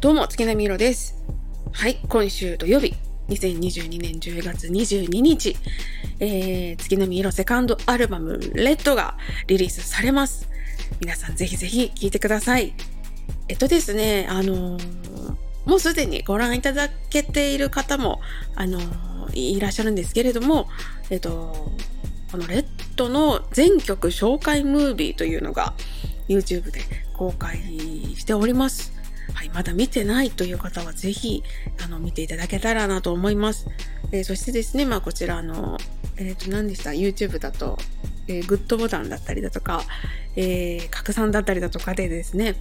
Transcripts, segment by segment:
どうも、月並みいろです。はい、今週土曜日、2022年10月22日、えー、月並みいろセカンドアルバム、レッドがリリースされます。皆さんぜひぜひ聴いてください。えっとですね、あのー、もうすでにご覧いただけている方も、あのー、いらっしゃるんですけれども、えっと、このレッドの全曲紹介ムービーというのが YouTube で公開しております。はい、まだ見てないという方はぜひ、あの、見ていただけたらなと思います。えー、そしてですね、まあ、こちら、あの、えっ、ー、と、何でした ?YouTube だと、えー、グッドボタンだったりだとか、え、拡散だったりだとかでですね、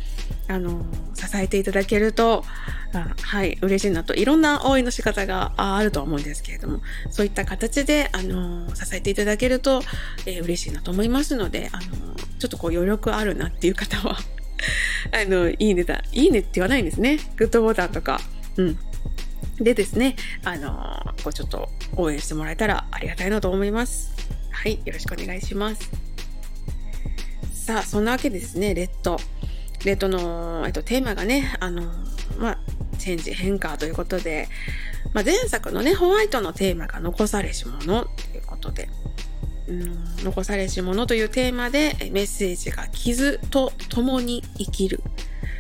あの、支えていただけると、あはい、嬉しいなと、いろんな応援の仕方があると思うんですけれども、そういった形で、あの、支えていただけると、え、嬉しいなと思いますので、あの、ちょっとこう余力あるなっていう方は あの、いいねだ、いいねって言わないんですね。グッドボタンとか。うん。でですね、あのこうちょっと応援してもらえたらありがたいなと思います。はい、よろしくお願いします。さあ、そんなわけですね、レッド。レッドの、えっと、テーマがね、あのまあ、チェンジ、変化ということで、まあ、前作のね、ホワイトのテーマが残されし者ということで、うん、残されし者というテーマでメッセージが傷と共に生きる。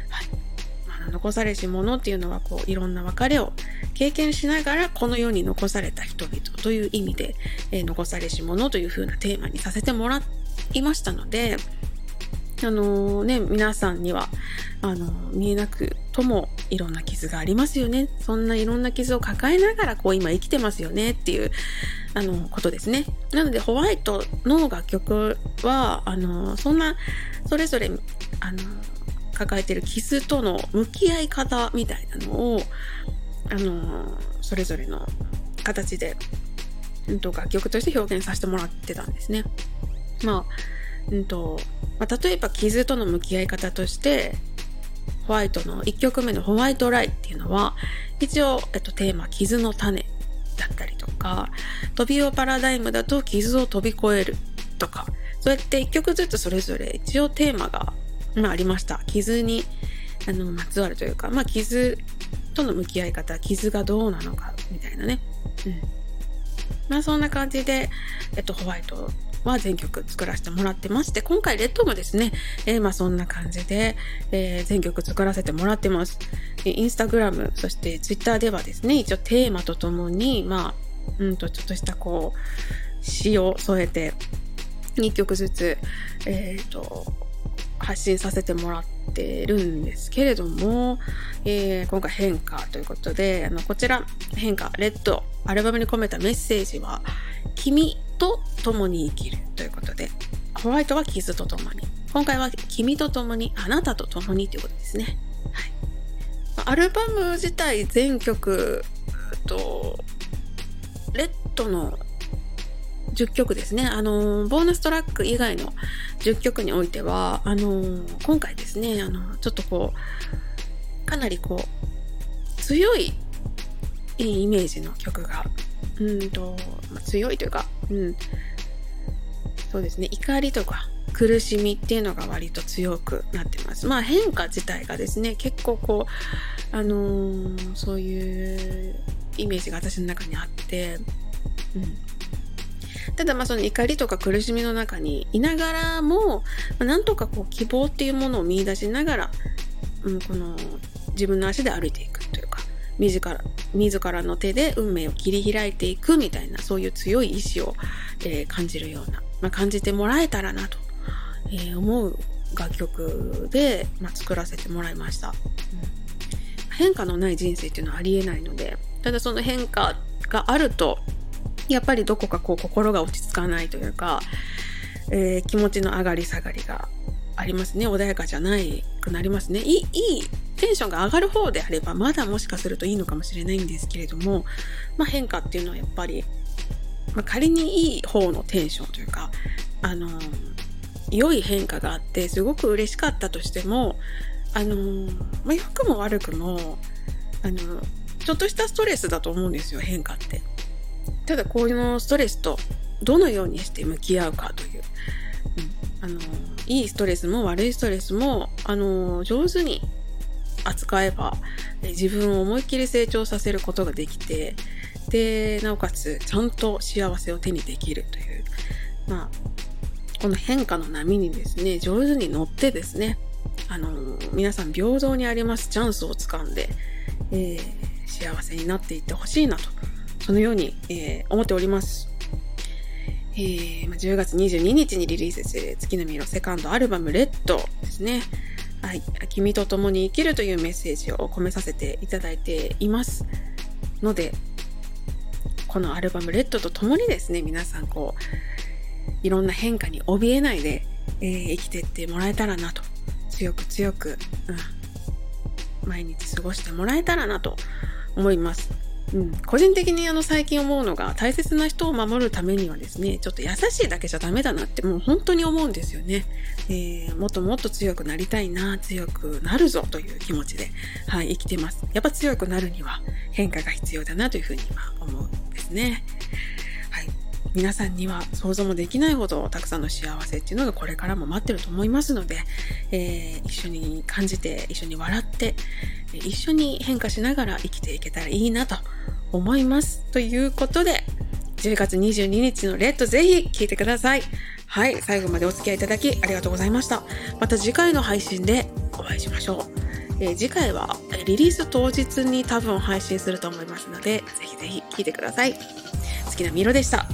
はい、残されし者っていうのはこういろんな別れを経験しながらこの世に残された人々という意味で、えー、残されし者という風なテーマにさせてもらいましたので、あのー、ね、皆さんには、あのー、見えなくともいろんな傷がありますよね。そんないろんな傷を抱えながらこう今生きてますよねっていう、あの、ことですね。なのでホワイトの楽曲は、あの、そんな、それぞれ、あの、抱えてる傷との向き合い方みたいなのを、あの、それぞれの形で、うんと、楽曲として表現させてもらってたんですね。まあ、うんと、まあ、例えば傷との向き合い方として、ホワイトの1曲目のホワイトライっていうのは、一応、えっと、テーマ、傷の種だったりとか、トビオパラダイムだと傷を飛び越えるとか、そうやって1曲ずつそれぞれ一応テーマが、まあ、ありました。傷に、あの、まつわるというか、まあ、傷との向き合い方、傷がどうなのか、みたいなね。うん。まあ、そんな感じで、えっと、ホワイトは全曲作らせてもらってまして、今回レッドもですね、えー、まあそんな感じで、えー、全曲作らせてもらってます。インスタグラム、そしてツイッターではですね、一応テーマとともに、まあ、うんと、ちょっとしたこう、詩を添えて、2曲ずつ、えっ、ー、と、発信させてもらってるんですけれども、えー、今回変化ということで、あの、こちら、変化、レッド、アルバムに込めたメッセージは、君と共に生きるということで、ホワイトは傷と共に。今回は君と共に、あなたと共にということですね。はい。アルバム自体全曲と、レッドの10曲ですね。あの、ボーナストラック以外の10曲においては、あの、今回ですね、あの、ちょっとこう、かなりこう、強いいいイメージの曲がうんと、まあ、強いというか、うん、そうですね、怒りとか苦しみっていうのが割と強くなってます。まあ変化自体がですね、結構こう、あのー、そういうイメージが私の中にあって、うん。ただまあその怒りとか苦しみの中にいながらも、まあ、なんとかこう希望っていうものを見出しながら、うん、この自分の足で歩いていくというか、自ら自らの手で運命を切り開いていくみたいなそういう強い意志を、えー、感じるような、まあ、感じてもらえたらなと、えー、思う楽曲で、まあ、作らせてもらいました、うん、変化のない人生っていうのはありえないのでただその変化があるとやっぱりどこかこう心が落ち着かないというか、えー、気持ちの上がり下がりがありますね。穏やかじゃないくなりますね。いいいいテンションが上がる方であればまだもしかするといいのかもしれないんですけれども、まあ、変化っていうのはやっぱり、まあ、仮にいい方のテンションというかあの良い変化があってすごく嬉しかったとしてもあの、まあ、良くも悪くもあのちょっとしたストレスだと思うんですよ変化って。ただこういうストレスとどのようにして向き合うかという、うん、あのいいストレスも悪いストレスもあの上手に扱えば自分を思いっきり成長させることができてでなおかつちゃんと幸せを手にできるというまあこの変化の波にですね上手に乗ってですねあの皆さん平等にありますチャンスをつかんで、えー、幸せになっていってほしいなとそのように、えー、思っております。えー、10月22日にリリースする月の色セカンドアルバムレッドですね。はい。君と共に生きるというメッセージを込めさせていただいていますので、このアルバムレッドと共にですね、皆さんこう、いろんな変化に怯えないで、えー、生きていってもらえたらなと、強く強く、うん、毎日過ごしてもらえたらなと思います。うん、個人的にあの最近思うのが大切な人を守るためにはですねちょっと優しいだけじゃダメだなってもう本当に思うんですよね、えー、もっともっと強くなりたいな強くなるぞという気持ちで、はい、生きてます。やっぱ強くなるには変化が必要だなというふうに今思うんですね。皆さんには想像もできないほどたくさんの幸せっていうのがこれからも待ってると思いますので、えー、一緒に感じて一緒に笑って一緒に変化しながら生きていけたらいいなと思います。ということで、10月22日のレッドぜひ聴いてください。はい、最後までお付き合いいただきありがとうございました。また次回の配信でお会いしましょう。えー、次回はリリース当日に多分配信すると思いますので、ぜひぜひ聴いてください。好きなミロでした。